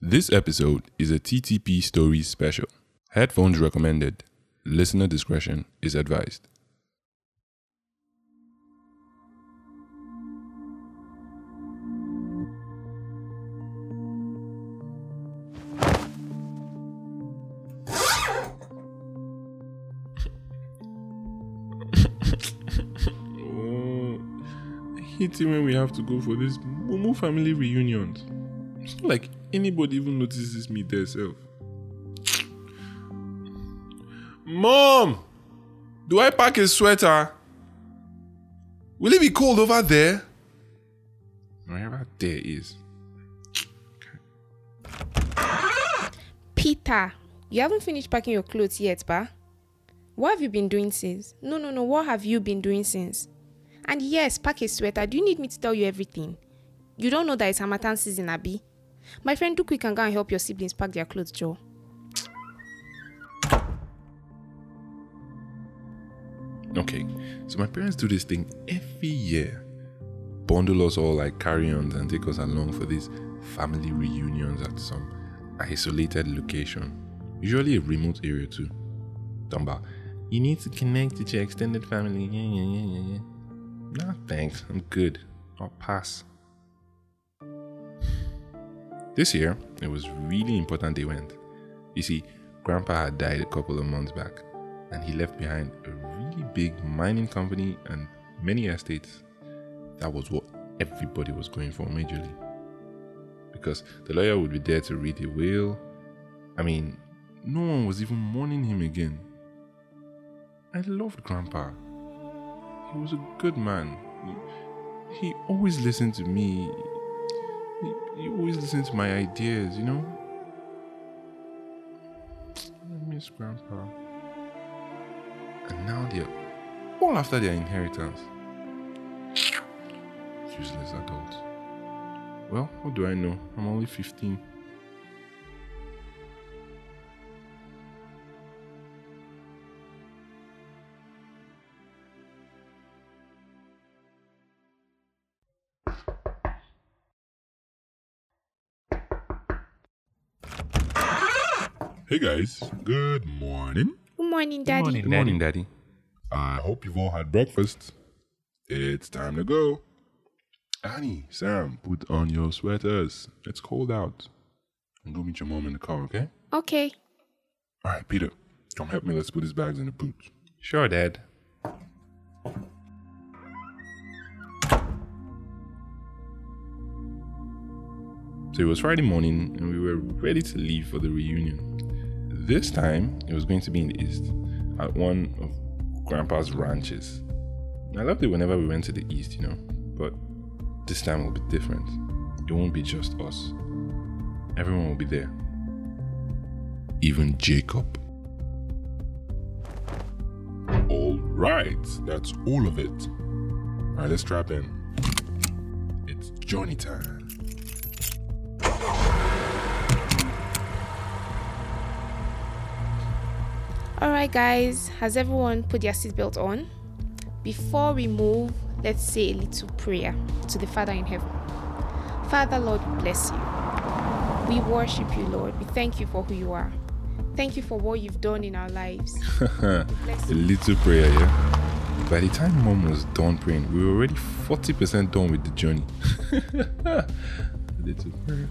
This episode is a TTP Stories special. Headphones recommended. Listener discretion is advised. Oh, I hate it when we have to go for these Momo family reunions. It's not like anybody even notices me there self. Mom! Do I pack a sweater? Will it be cold over there? Wherever there is. Peter, you haven't finished packing your clothes yet, ba? What have you been doing since? No, no, no. What have you been doing since? And yes, pack a sweater. Do you need me to tell you everything? You don't know that it's Harmattan season, Abby. My friend, do quick and go and help your siblings pack their clothes, Joe. Okay, so my parents do this thing every year. Bundle us all like carry-ons and take us along for these family reunions at some isolated location. Usually a remote area too. Dumba, you need to connect with your extended family. Yeah, yeah, yeah, yeah. Nah, thanks. I'm good. I'll pass. This year, it was really important they went. You see, Grandpa had died a couple of months back, and he left behind a really big mining company and many estates. That was what everybody was going for majorly. Because the lawyer would be there to read the will. I mean, no one was even mourning him again. I loved Grandpa. He was a good man. He, he always listened to me. He always listen to my ideas, you know? I miss Grandpa. And now they're all after their inheritance. Useless adults. Well, what do I know? I'm only 15. Hey guys, good morning. Good morning, Daddy. morning. Good morning, Daddy. I hope you've all had breakfast. It's time to go. Annie, Sam, put on your sweaters. It's cold out. And go meet your mom in the car, okay? Okay. All right, Peter, come help me. Let's put his bags in the boot. Sure, Dad. So it was Friday morning, and we were ready to leave for the reunion. This time, it was going to be in the east, at one of Grandpa's ranches. I loved it whenever we went to the east, you know, but this time will be different. It won't be just us. Everyone will be there. Even Jacob. All right, that's all of it. All right, let's strap in. It's Johnny time. Alright, guys. Has everyone put their seatbelt on? Before we move, let's say a little prayer to the Father in heaven. Father, Lord, we bless you. We worship you, Lord. We thank you for who you are. Thank you for what you've done in our lives. a little prayer, yeah. By the time mom was done praying, we were already 40% done with the journey. a little prayer.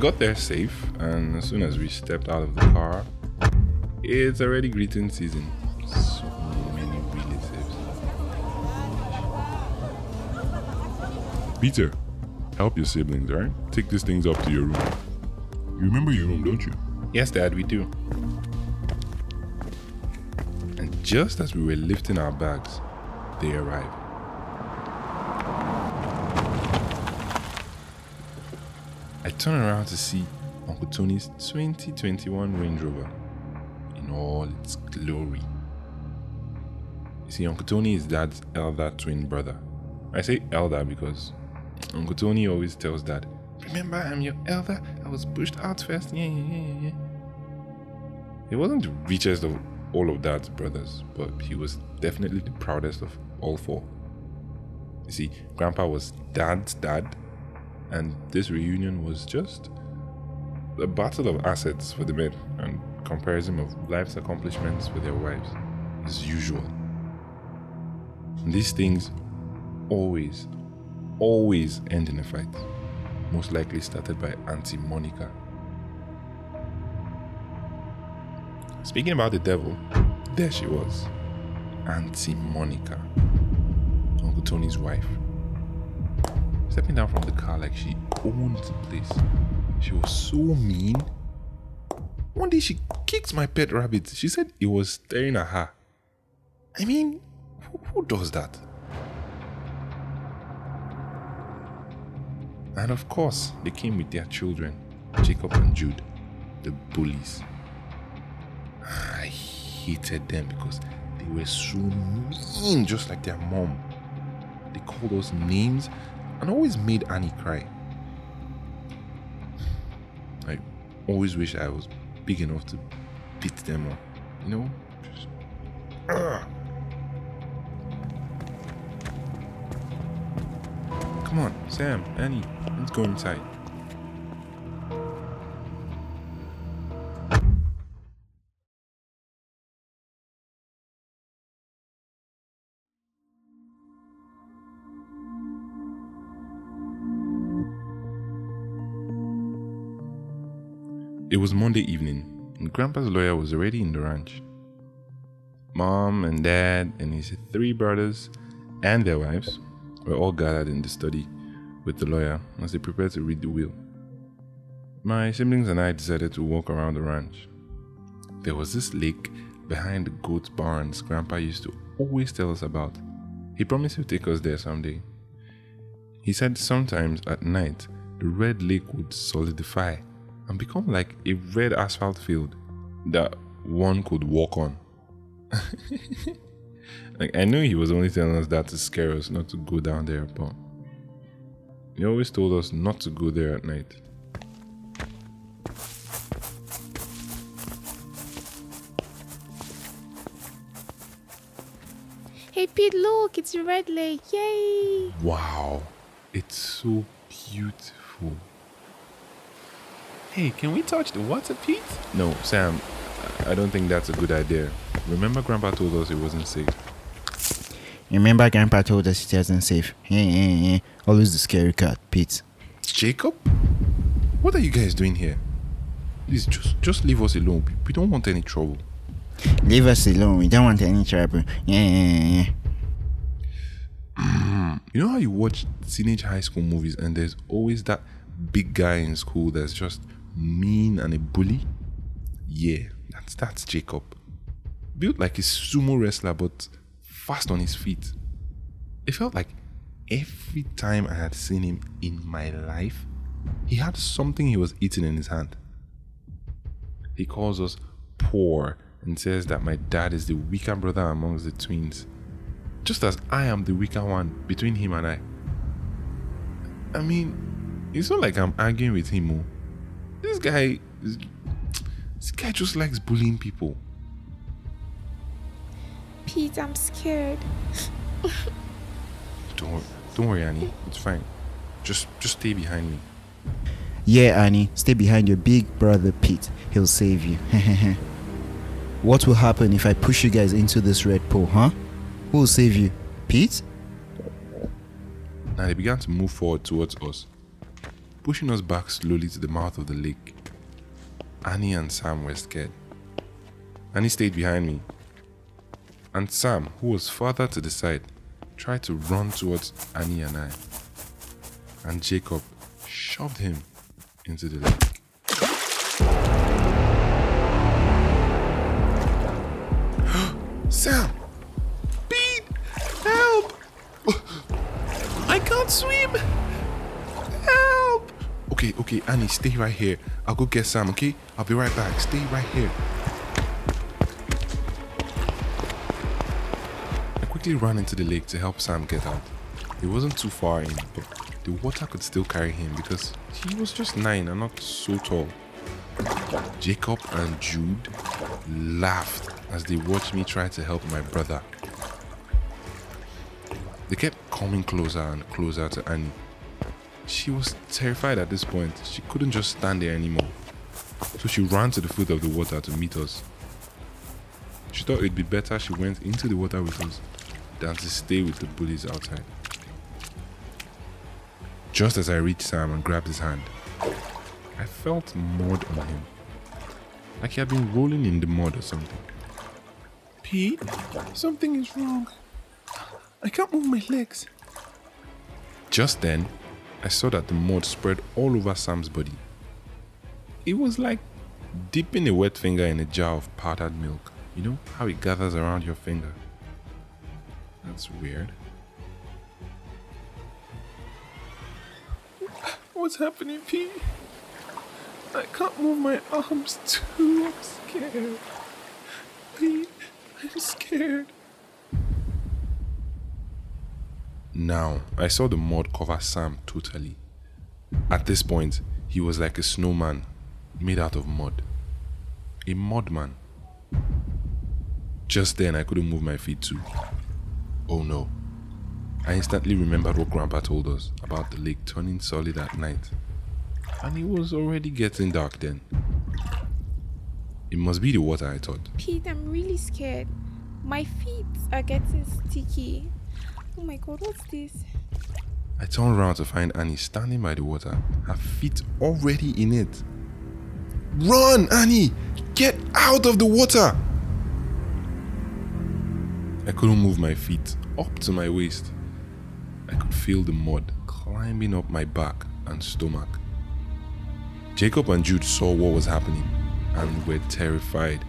Got there safe, and as soon as we stepped out of the car, it's already greeting season. So many relatives. Peter, help your siblings, right? Take these things up to your room. You remember your room, don't you? Yes, Dad, we do. And just as we were lifting our bags, they arrived. I turned around to see Uncle Tony's 2021 Range Rover in all its glory. You see, Uncle Tony is dad's elder twin brother. I say elder because Uncle Tony always tells dad, Remember, I'm your elder. I was pushed out first. Yeah, yeah, yeah, yeah. He wasn't the richest of all of dad's brothers, but he was definitely the proudest of all four. You see, Grandpa was dad's dad, and this reunion was just a battle of assets for the men and comparison of life's accomplishments with their wives, as usual. These things always, always end in a fight, most likely started by Auntie Monica. Speaking about the devil, there she was, Auntie Monica, Uncle Tony's wife. Stepping down from the car like she owned the place. She was so mean. One day she kicked my pet rabbit. She said it was staring at her. I mean, who, who does that? And of course, they came with their children, Jacob and Jude, the bullies. I hated them because they were so mean, just like their mom. They called us names and always made Annie cry. I always wish I was big enough to beat them up, you know? Just, Ugh. Come on, Sam, Annie, let's go inside. It was Monday evening, and Grandpa's lawyer was already in the ranch. Mom and Dad and his three brothers and their wives were all gathered in the study with the lawyer as they prepared to read the will. My siblings and I decided to walk around the ranch. There was this lake behind the goat barns Grandpa used to always tell us about. He promised he'd take us there someday. He said sometimes at night the red lake would solidify and become like a red asphalt field that one could walk on. like I knew he was only telling us that to scare us not to go down there, but he always told us not to go there at night. Hey Pete, look, it's a red lake. Yay! Wow, it's so beautiful. Hey, can we touch the water, Pete? No, Sam, I don't think that's a good idea. Remember, Grandpa told us it wasn't safe. Remember, Grandpa told us it wasn't safe. Eh, eh, eh. Always the scary cat, Pete. Jacob? What are you guys doing here? Please, just, just leave us alone. We- We don't want any trouble. Leave us alone. We don't want any trouble. Yeah, yeah, yeah. You know how you watch teenage high school movies and there's always that big guy in school that's just mean and a bully? Yeah, that's that's Jacob. Built like a sumo wrestler but fast on his feet. It felt like every time I had seen him in my life, he had something he was eating in his hand. He calls us poor and says that my dad is the weaker brother amongst the twins just as I am the weaker one between him and I. I mean, it's not like I'm arguing with him. Oh. This guy, this guy just likes bullying people. Pete, I'm scared. Don't, wor- don't worry, Annie. It's fine. Just, just stay behind me. Yeah, Annie, stay behind your big brother Pete. He'll save you. what will happen if I push you guys into this red pool, huh? Who will save you? Pete? Now they began to move forward towards us, pushing us back slowly to the mouth of the lake. Annie and Sam were scared. Annie stayed behind me. And Sam, who was farther to the side, tried to run towards Annie and I. And Jacob shoved him into the lake. Okay, Annie, stay right here. I'll go get Sam, okay? I'll be right back. Stay right here. I quickly ran into the lake to help Sam get out. It wasn't too far in, but the water could still carry him because he was just nine and not so tall. Jacob and Jude laughed as they watched me try to help my brother. They kept coming closer and closer to Annie. She was terrified at this point. She couldn't just stand there anymore. So she ran to the foot of the water to meet us. She thought it'd be better she went into the water with us than to stay with the bullies outside. Just as I reached Sam and grabbed his hand, I felt mud on him. Like he had been rolling in the mud or something. Pete, something is wrong. I can't move my legs. Just then, I saw that the mud spread all over Sam's body. It was like dipping a wet finger in a jar of powdered milk. You know how it gathers around your finger? That's weird. What's happening, Pete? I can't move my arms too. I'm scared. Pete, I'm scared. Now, I saw the mud cover Sam totally. At this point, he was like a snowman made out of mud. A mudman. Just then, I couldn't move my feet too. Oh no. I instantly remembered what Grandpa told us about the lake turning solid at night. And it was already getting dark then. It must be the water, I thought. Pete, I'm really scared. My feet are getting sticky. Oh my god, what's this? I turn around to find Annie standing by the water, her feet already in it. Run, Annie! Get out of the water! I couldn't move my feet up to my waist. I could feel the mud climbing up my back and stomach. Jacob and Jude saw what was happening and were terrified.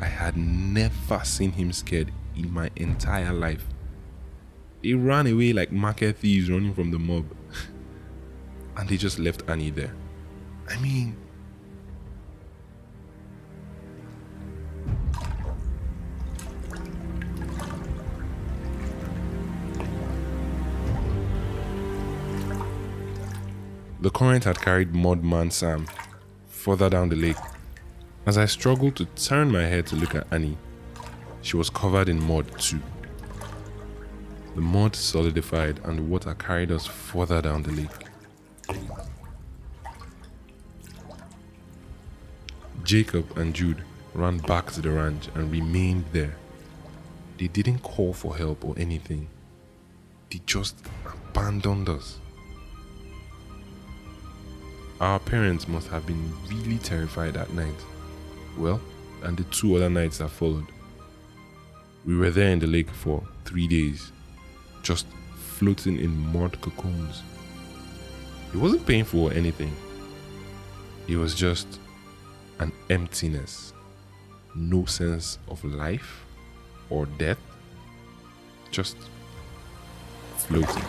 I had never seen him scared in my entire life. They ran away like market thieves running from the mob. and they just left Annie there. I mean, The current had carried Mudman Sam further down the lake. As I struggled to turn my head to look at Annie, she was covered in mud too. The mud solidified and the water carried us further down the lake. Jacob and Jude ran back to the ranch and remained there. They didn't call for help or anything. They just abandoned us. Our parents must have been really terrified that night. Well, and the two other nights that followed. We were there in the lake for three days, just floating in mud cocoons. It wasn't painful or anything. It was just an emptiness. No sense of life or death. Just floating.